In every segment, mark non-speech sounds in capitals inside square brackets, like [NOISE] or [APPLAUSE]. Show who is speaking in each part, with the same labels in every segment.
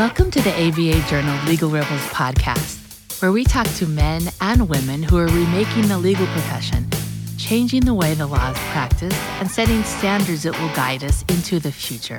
Speaker 1: Welcome to the ABA Journal Legal Rebels podcast, where we talk to men and women who are remaking the legal profession, changing the way the law is practiced, and setting standards that will guide us into the future.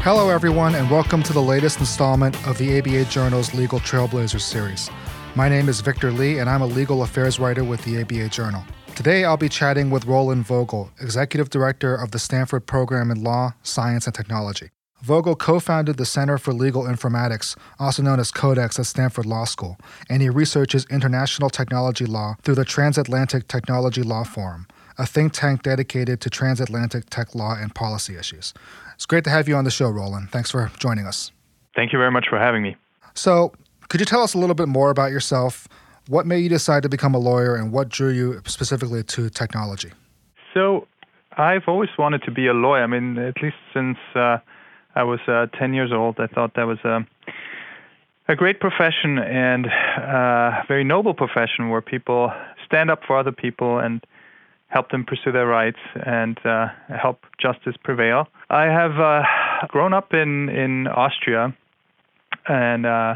Speaker 2: Hello, everyone, and welcome to the latest installment of the ABA Journal's Legal Trailblazers series. My name is Victor Li, and I'm a legal affairs writer with the ABA Journal. Today, I'll be chatting with Roland Vogl, Executive Director of the Stanford Program in Law, Science, and Technology. Vogel co founded the Center for Legal Informatics, also known as Codex, at Stanford Law School, and he researches international technology law through the Transatlantic Technology Law Forum, a think tank dedicated to transatlantic tech law and policy issues. It's great to have you on the show, Roland. Thanks for joining us.
Speaker 3: Thank you very much for having me.
Speaker 2: So, could you tell us a little bit more about yourself? What made you decide to become a lawyer, and what drew you specifically to technology?
Speaker 3: So, I've always wanted to be a lawyer. I mean, at least since uh, I was uh, 10 years old, I thought that was a, a great profession and a uh, very noble profession where people stand up for other people and help them pursue their rights and uh, help justice prevail. I have uh, grown up in in Austria and uh,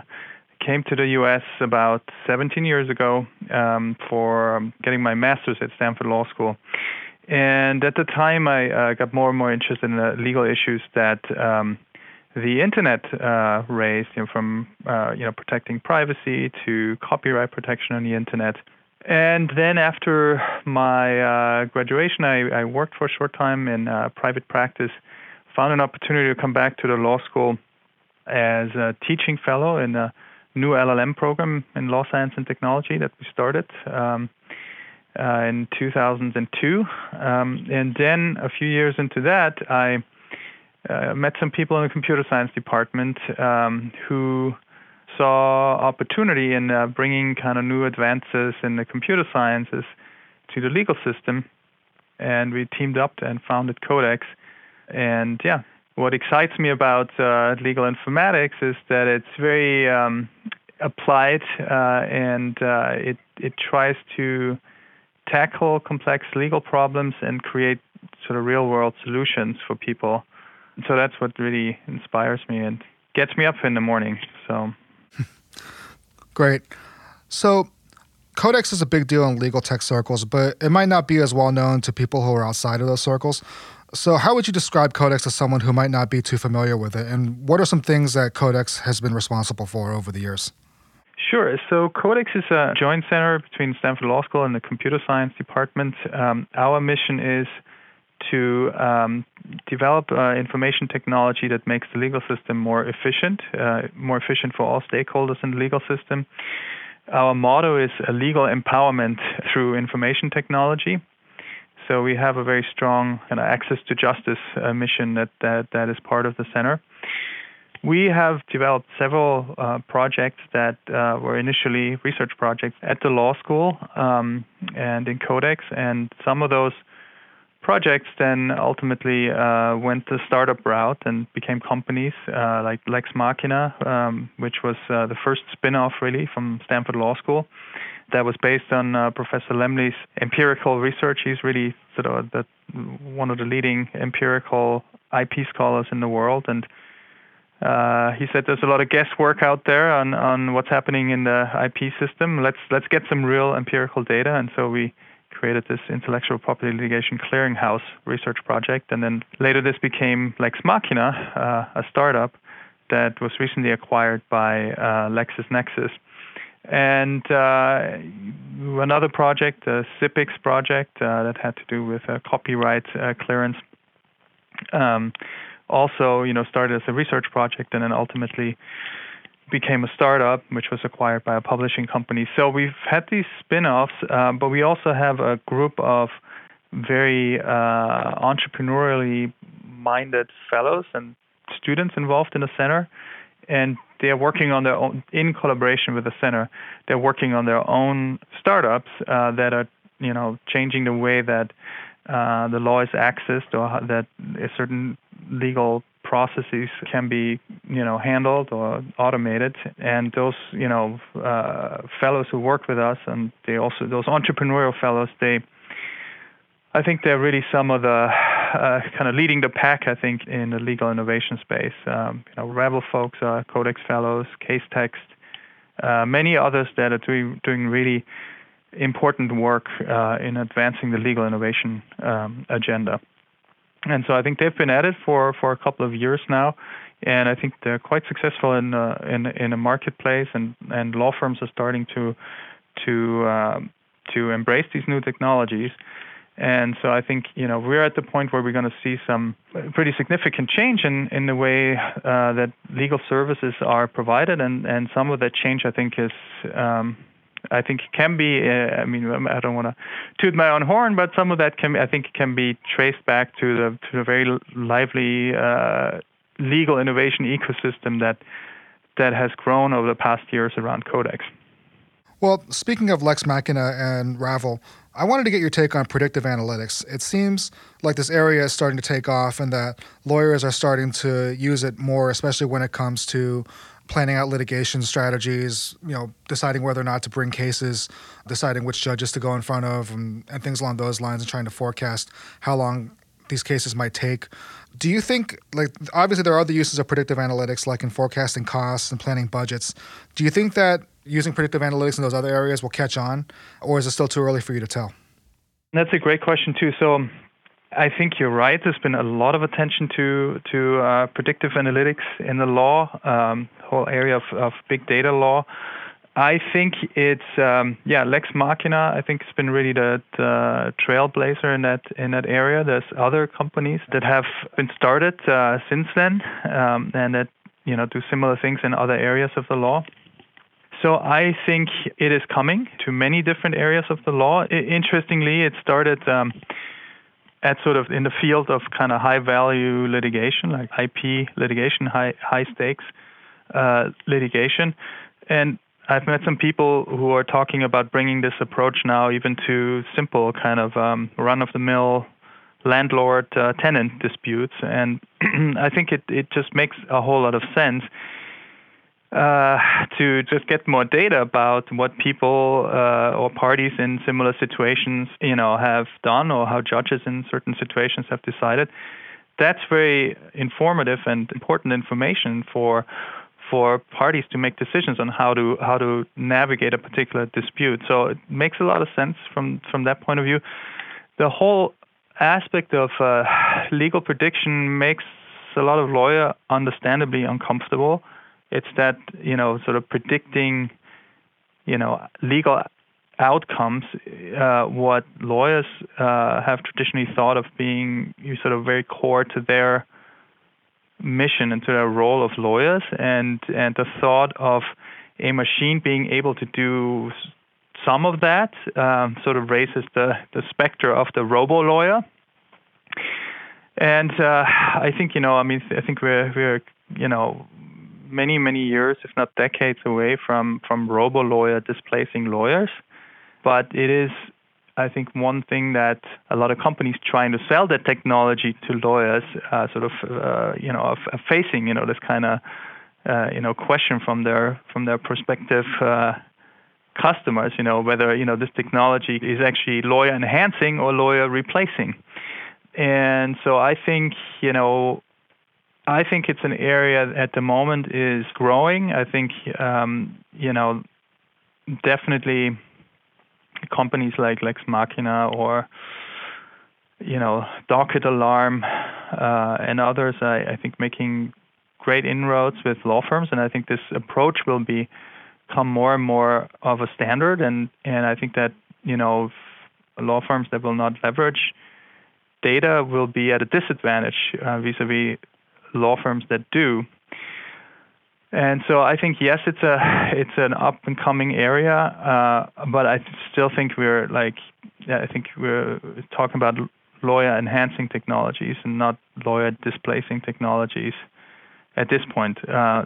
Speaker 3: came to the U.S. about 17 years ago um, for um, getting my master's at Stanford Law School. And at the time, I uh, got more and more interested in the legal issues that um, the internet uh, raised, you know, from uh, you know protecting privacy to copyright protection on the internet and then after my uh, graduation, I, I, worked for a short time in uh, private practice. Found an opportunity to come back to the law school as a teaching fellow in a new LLM program in law science and technology that we started um, uh, in 2002. Um, and then a few years into that, I uh, met some people in the computer science department um, who saw opportunity in uh, bringing kind of new advances in the computer sciences to the legal system, and we teamed up and founded Codex. And yeah, what excites me about uh, legal informatics is that it's very um, applied uh, and uh, it it tries to tackle complex legal problems and create sort of real world solutions for people. So that's what really inspires me and gets me up in the morning. So [LAUGHS]
Speaker 2: Great. So, Codex is a big deal in legal tech circles, but it might not be as well known to people who are outside of those circles. So, how would you describe Codex to someone who might not be too familiar with it? And what are some things that Codex has been responsible for over the years?
Speaker 3: Sure. So, Codex is a joint center between Stanford Law School and the Computer Science Department. Um, our mission is to um, develop uh, information technology that makes the legal system more efficient, uh, more efficient for all stakeholders in the legal system. Our motto is legal empowerment through information technology. So we have a very strong access to justice uh, mission that, that that is part of the center. We have developed several uh, projects that uh, were initially research projects at the law school um, and in Codex, and some of those projects then ultimately uh, went the startup route and became companies uh, like Lex Machina, um, which was uh, the first spin-off really from Stanford Law School. That was based on uh, Professor Lemley's empirical research. He's really sort of the, one of the leading empirical IP scholars in the world, and uh, he said there's a lot of guesswork out there on, on what's happening in the IP system. Let's let's get some real empirical data, and so we created this intellectual property litigation clearinghouse research project, and then later this became Lex Machina, uh, a startup that was recently acquired by uh, LexisNexis. And uh, another project, the CIPIX project, uh, that had to do with copyright uh, clearance. Um, also, you know, started as a research project and then ultimately became a startup, which was acquired by a publishing company. So we've had these spin-offs, uh, but we also have a group of very uh, entrepreneurially minded fellows and students involved in the center, and they are working on their own in collaboration with the center. They're working on their own startups uh, that are, you know, changing the way that uh, the law is accessed or that certain legal processes can be you know handled or automated and those you know uh, fellows who work with us and they also those entrepreneurial fellows they I think they're really some of the uh, kind of leading the pack. I think in the legal innovation space. Um, you know, Ravel folks, Codex Fellows, Casetext, uh, many others that are doing doing really important work uh, in advancing the legal innovation um, agenda. And so I think they've been at it for, for a couple of years now, and I think they're quite successful in uh, in in a marketplace, and, and law firms are starting to to um, to embrace these new technologies. And so I think you know we're at the point where we're going to see some pretty significant change in, in the way uh, that legal services are provided, and, and some of that change I think is um, I think can be. Uh, I mean, I don't want to toot my own horn, but some of that can, I think, can be traced back to the to the very lively uh, legal innovation ecosystem that that has grown over the past years around Codex.
Speaker 2: Well, speaking of Lex Machina and Ravel, I wanted to get your take on predictive analytics. It seems like this area is starting to take off and that lawyers are starting to use it more, especially when it comes to planning out litigation strategies, you know, deciding whether or not to bring cases, deciding which judges to go in front of, and, and things along those lines, and trying to forecast how long these cases might take. Do you think, like, obviously there are other uses of predictive analytics, like in forecasting costs and planning budgets. Do you think that using predictive analytics in those other areas will catch on, or is it still too early for you to tell?
Speaker 3: That's a great question, too. So, I think you're right. There's been a lot of attention to to uh, predictive analytics in the law, um, whole area of, of big data law. I think it's um, yeah, Lex Machina. I think it's been really the, the, trailblazer in that in that area. There's other companies that have been started uh, since then, um, and that you know do similar things in other areas of the law. So I think it is coming to many different areas of the law. I, interestingly, it started. Um, at sort of in the field of kind of high value litigation, like IP litigation, high high stakes uh, litigation, and I've met some people who are talking about bringing this approach now even to simple kind of um, run of the mill landlord uh, tenant disputes, and [CLEARS THROAT] I think it it just makes a whole lot of sense uh, to just get more data about what people uh, or parties in similar situations, you know, have done or how judges in certain situations have decided. That's very informative and important information for for parties to make decisions on how to how to navigate a particular dispute. So it makes a lot of sense from from that point of view. The whole aspect of uh, legal prediction makes a lot of lawyer understandably uncomfortable it's that you know sort of predicting you know legal outcomes, uh, what lawyers uh, have traditionally thought of being sort of very core to their mission and to their role of lawyers, and and the thought of a machine being able to do some of that um, sort of raises the the specter of the robo lawyer. And uh, I think you know, I mean, I think we're we're you know many, many years, if not decades, away from from robo lawyer displacing lawyers. But it is, I think, one thing that a lot of companies trying to sell that technology to lawyers, uh, sort of, uh, you know, of facing, you know, this kind of, uh, you know, question from their from their prospective uh, customers, you know, whether you know this technology is actually lawyer enhancing or lawyer replacing. And so I think, you know, I think it's an area at the moment is growing. I think um, you know definitely companies like Lex Machina or you know Docket Alarm uh, and others. I, I, think making great inroads with law firms, and I think this approach will be become more and more of a standard. And and I think that you know law firms that will not leverage data will be at a disadvantage uh, vis-a-vis law firms that do. And so I think yes, it's a it's an up and coming area, uh, but I still think we're like I think we're talking about lawyer enhancing technologies and not lawyer displacing technologies at this point. Uh,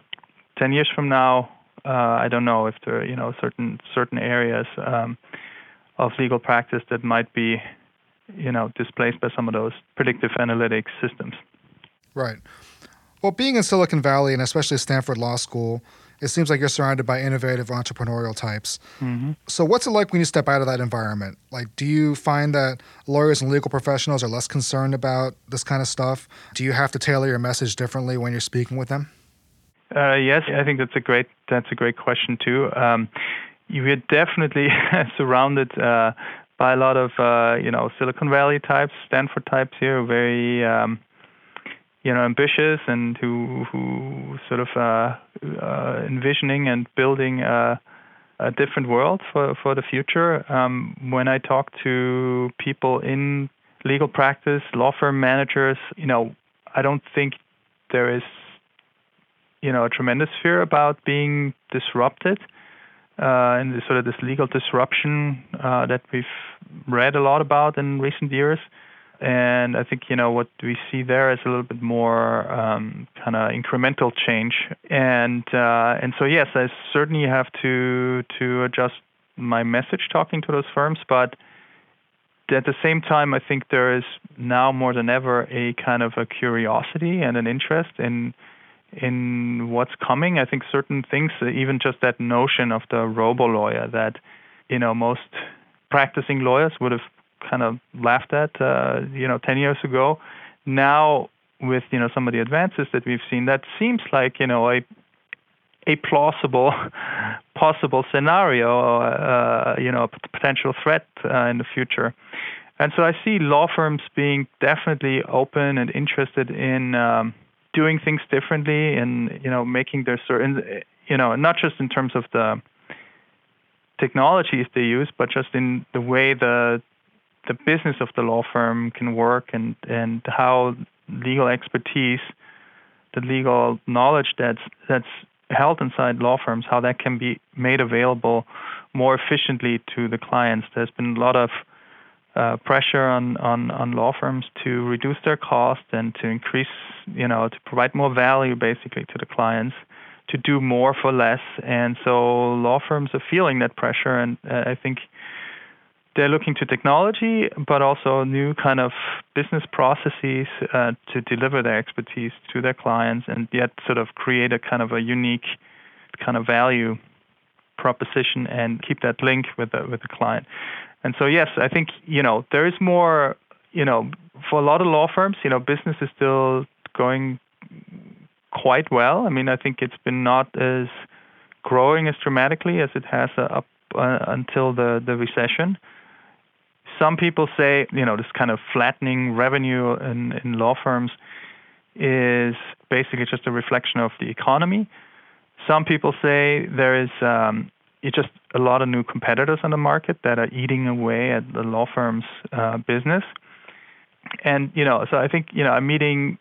Speaker 3: Ten years from now, uh, I don't know if there are you know certain certain areas um, of legal practice that might be you know displaced by some of those predictive analytics systems.
Speaker 2: Right. Well, being in Silicon Valley and especially Stanford Law School, it seems like you're surrounded by innovative entrepreneurial types. Mm-hmm. So, what's it like when you step out of that environment? Like, do you find that lawyers and legal professionals are less concerned about this kind of stuff? Do you have to tailor your message differently when you're speaking with them?
Speaker 3: Uh, yes, I think that's a great that's a great question too. Um, we're definitely [LAUGHS] surrounded uh, by a lot of uh, you know Silicon Valley types, Stanford types here, very um, you know ambitious and who who sort of uh, uh, envisioning and building a, a, different world for for the future. Um, when I talk to people in legal practice, law firm managers, you know, I don't think there is you know a tremendous fear about being disrupted. Uh, and sort of this legal disruption uh, that we've read a lot about in recent years and I think you know what we see there is a little bit more um, kind of incremental change, and uh, and so yes, I certainly have to to adjust my message talking to those firms, but at the same time, I think there is now more than ever a kind of a curiosity and an interest in in what's coming. I think certain things, even just that notion of the robo lawyer that you know most practicing lawyers would have kind of laughed at, uh, you know, 10 years ago. Now, with you know some of the advances that we've seen, that seems like you know a a plausible [LAUGHS] possible scenario, uh, you know, a potential threat uh, in the future. And so I see law firms being definitely open and interested in um, doing things differently and you know making their certain you know not just in terms of the technologies they use, but just in the way the the business of the law firm can work and and how legal expertise, the legal knowledge that's that's held inside law firms, how that can be made available more efficiently to the clients. There's been a lot of uh, pressure on, on, on law firms to reduce their cost and to increase, you know, to provide more value basically to the clients, to do more for less. And so law firms are feeling that pressure. And uh, I think they're looking to technology, but also new kind of business processes uh, to deliver their expertise to their clients, and yet sort of create a kind of a unique kind of value proposition and keep that link with the with the client. And so, yes, I think you know there is more. You know, for a lot of law firms, you know, business is still going quite well. I mean, I think it's been not as growing as dramatically as it has uh, up uh, until the the recession some people say, you know, this kind of flattening revenue in, in law firms is basically just a reflection of the economy. Some people say there is um, it's just a lot of new competitors on the market that are eating away at the law firm's uh, business. And you know, so I think you know, I'm meeting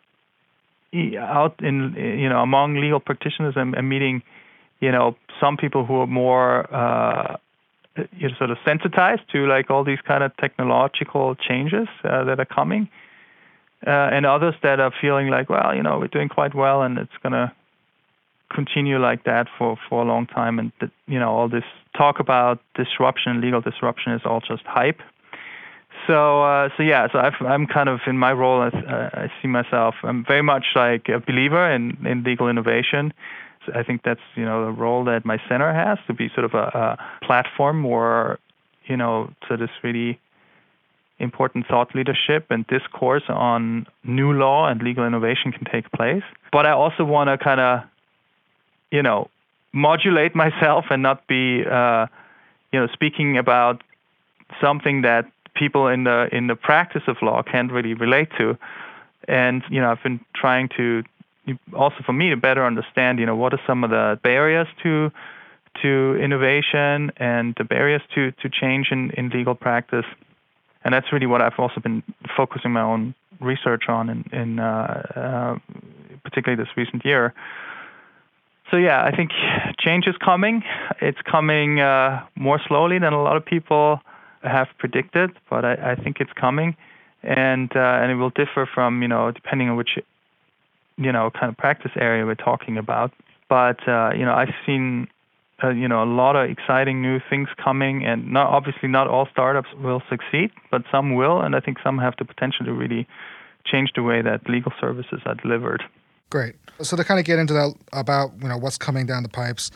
Speaker 3: out in you know among legal practitioners. I'm, I'm meeting you know some people who are more uh, you're sort of sensitized to like all these kind of technological changes uh, that are coming, uh, and others that are feeling like, well, you know, we're doing quite well, and it's gonna continue like that for for a long time, and that, you know, all this talk about disruption, legal disruption, is all just hype. So, uh, so yeah, so i am kind of in my role. As, uh, I see myself. I'm very much like a believer in in legal innovation I think that's you know the role that my center has to be sort of a, a platform where you know so this really important thought leadership and discourse on new law and legal innovation can take place. But I also want to kind of you know modulate myself and not be uh, you know speaking about something that people in the in the practice of law can't really relate to. And you know I've been trying to also for me to better understand, you know, what are some of the barriers to to innovation and the barriers to, to change in, in legal practice. And that's really what I've also been focusing my own research on, in, in uh, uh, particularly this recent year. So yeah, I think change is coming. It's coming uh, more slowly than a lot of people have predicted, but I, I think it's coming, and uh, and it will differ from you know depending on which you know kind of practice area we're talking about. But uh, you know I've seen uh, you know a lot of exciting new things coming, and not obviously not all startups will succeed, but some will, and I think some have the potential to really change the way that legal services are delivered.
Speaker 2: Great. So to kind of get into that about you know what's coming down the pipes,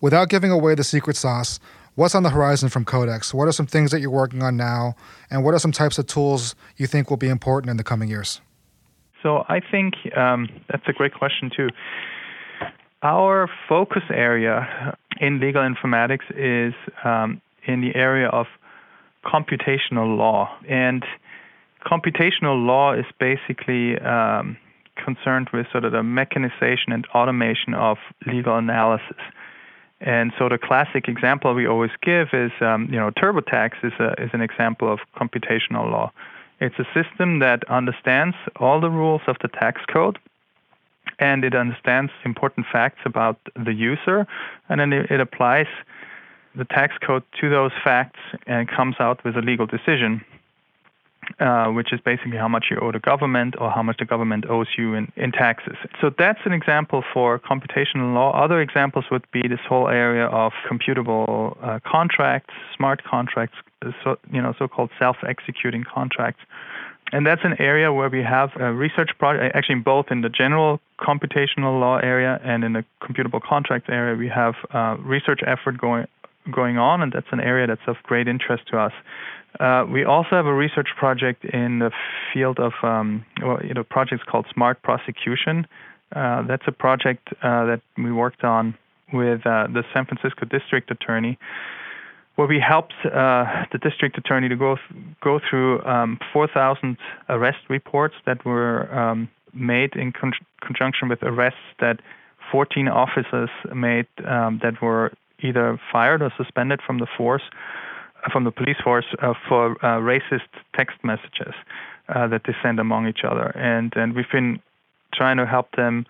Speaker 2: without giving away the secret sauce, what's on the horizon from Codex? What are some things that you're working on now, and what are some types of tools you think will be important in the coming years?
Speaker 3: So I think um, that's a great question too. Our focus area in legal informatics is um, in the area of computational law, and computational law is basically um, concerned with sort of the mechanization and automation of legal analysis. And so the classic example we always give is, um, you know, TurboTax is, a, is an example of computational law. It's a system that understands all the rules of the tax code and it understands important facts about the user and then it, applies the tax code to those facts and comes out with a legal decision. Uh, which is basically how much you owe the government or how much the government owes you in, in taxes. So that's an example for computational law. Other examples would be this whole area of computable uh, contracts, smart contracts, so, you know, so-called self-executing contracts. And that's an area where we have a research project, actually both in the general computational law area and in the computable contracts area, we have a research effort going going on, and that's an area that's of great interest to us. Uh, we also have a research project in the field of, um, well, you know, projects called Smart Prosecution. Uh, that's a project uh, that we worked on with uh, the San Francisco District Attorney, where we helped uh, the district attorney to go th- go through um, 4,000 arrest reports that were um, made in con- conjunction with arrests that 14 officers made um, that were either fired or suspended from the force from the police force uh, for uh, racist text messages uh, that they send among each other, and and we've been trying to help them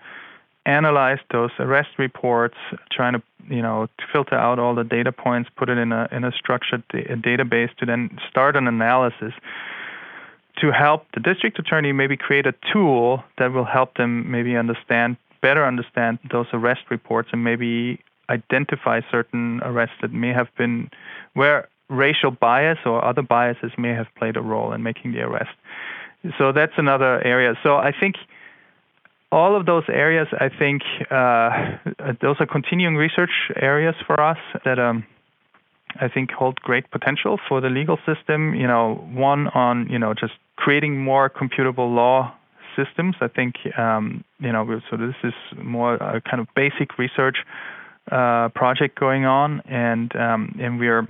Speaker 3: analyze those arrest reports, trying to you know filter out all the data points, put it in a in a structured da- database to then start an analysis to help the district attorney maybe create a tool that will help them maybe understand better understand those arrest reports and maybe identify certain arrests that may have been where racial bias or other biases may have played a role in making the arrest. So that's another area. So I think all of those areas, I think uh, those are continuing research areas for us that um, I think hold great potential for the legal system. You know, one on you know just creating more computable law systems. I think um, you know so this is more a kind of basic research uh, project going on, and um, and we're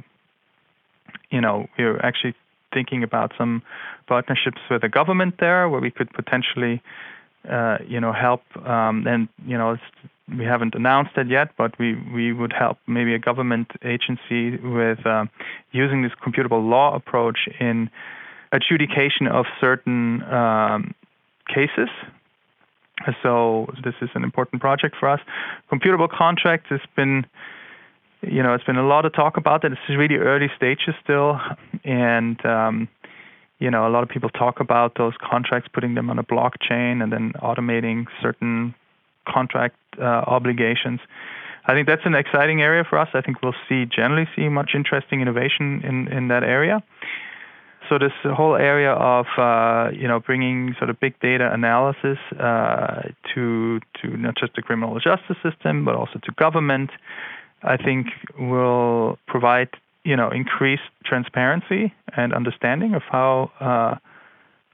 Speaker 3: you know, we're actually thinking about some partnerships with the government there, where we could potentially, uh, you know, help. Um, and you know, we haven't announced it yet, but we we would help maybe a government agency with uh, using this computable law approach in adjudication of certain um, cases. So this is an important project for us. Computable contracts has been you know, it's been a lot of talk about it It's really early stages still, and um, you know, a lot of people talk about those contracts, putting them on a blockchain, and then automating certain contract uh, obligations. I think that's an exciting area for us. I think we'll see generally see much interesting innovation in in that area. So this whole area of uh, you know bringing sort of big data analysis uh, to to not just the criminal justice system but also to government I think will provide you know increased transparency and understanding of how uh,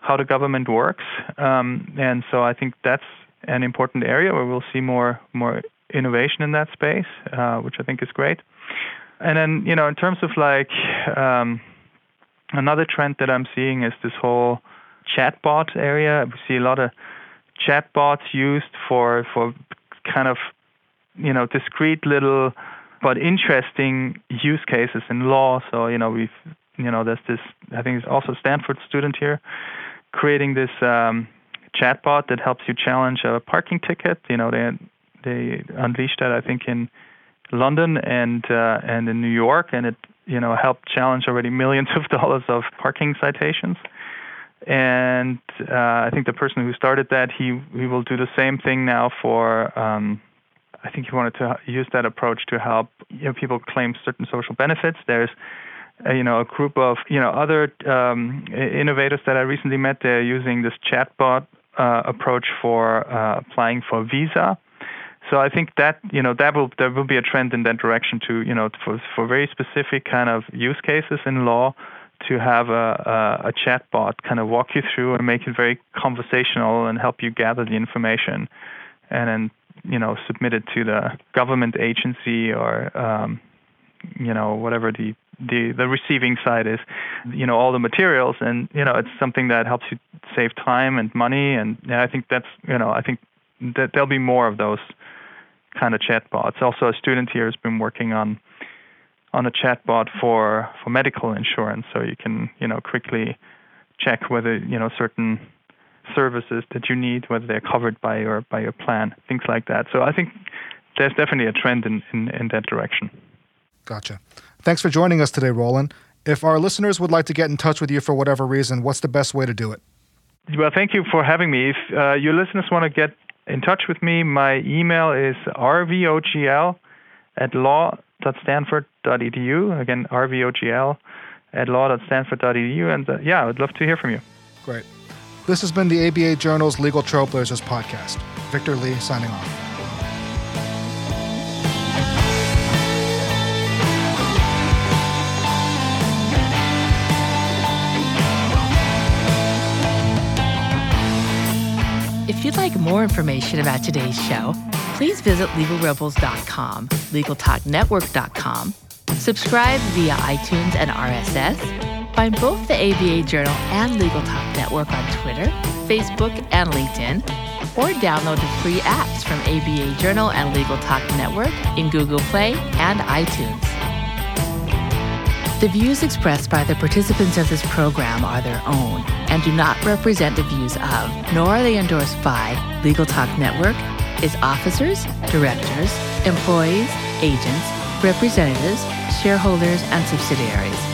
Speaker 3: how the government works, um, and so I think that's an important area where we'll see more more innovation in that space, uh, which I think is great. And then you know in terms of like um, another trend that I'm seeing is this whole chatbot area. We see a lot of chatbots used for for kind of you know discrete little but interesting use cases in law. So you know we've you know there's this I think it's also a Stanford student here creating this um, chatbot that helps you challenge a parking ticket. You know they they unleashed that I think in London and uh, and in New York, and it you know helped challenge already millions of [LAUGHS] dollars of parking citations. And uh, I think the person who started that he he will do the same thing now for um, I think he wanted to use that approach to help you know, people claim certain social benefits. There's uh, you know a group of you know other um, innovators that I recently met. They're using this chatbot uh, approach for uh, applying for visa. So I think that you know that will there will be a trend in that direction to you know for for very specific kind of use cases in law to have a, a, a chatbot kind of walk you through and make it very conversational and help you gather the information, and then you know submit it to the government agency or um, you know whatever the the the receiving side is you know all the materials. And you know it's something that helps you save time and money. And yeah, I think that's you know I think that there'll be more of those kind of chatbots. Also, a student here has been working on on a chatbot for for medical insurance, so you can you know quickly check whether you know certain services that you need whether they're covered by your by your plan, things like that. So I think there's definitely a trend in, in, in that direction.
Speaker 2: Gotcha. Thanks for joining us today, Roland. If our listeners would like to get in touch with you for whatever reason, what's the best way to do it?
Speaker 3: Well, thank you for having me. If uh, your listeners want to get in touch with me, my email is rvogl at law.stanford.edu. Again, rvogl at law.stanford.edu. And uh, yeah, I would love to hear from you.
Speaker 2: Great. This has been the ABA Journal's Legal Trailblazers podcast. Victor Li signing off.
Speaker 1: If you'd like more information about today's show, please visit legalrebels.com, legaltalknetwork.com, subscribe via iTunes and RSS, find both the ABA Journal and Legal Talk Network on Twitter, Facebook, and LinkedIn, or download the free apps from ABA Journal and Legal Talk Network in Google Play and iTunes. The views expressed by the participants of this program are their own and do not represent the views of, nor are they endorsed by, Legal Talk Network, its officers, directors, employees, agents, representatives, shareholders, and subsidiaries.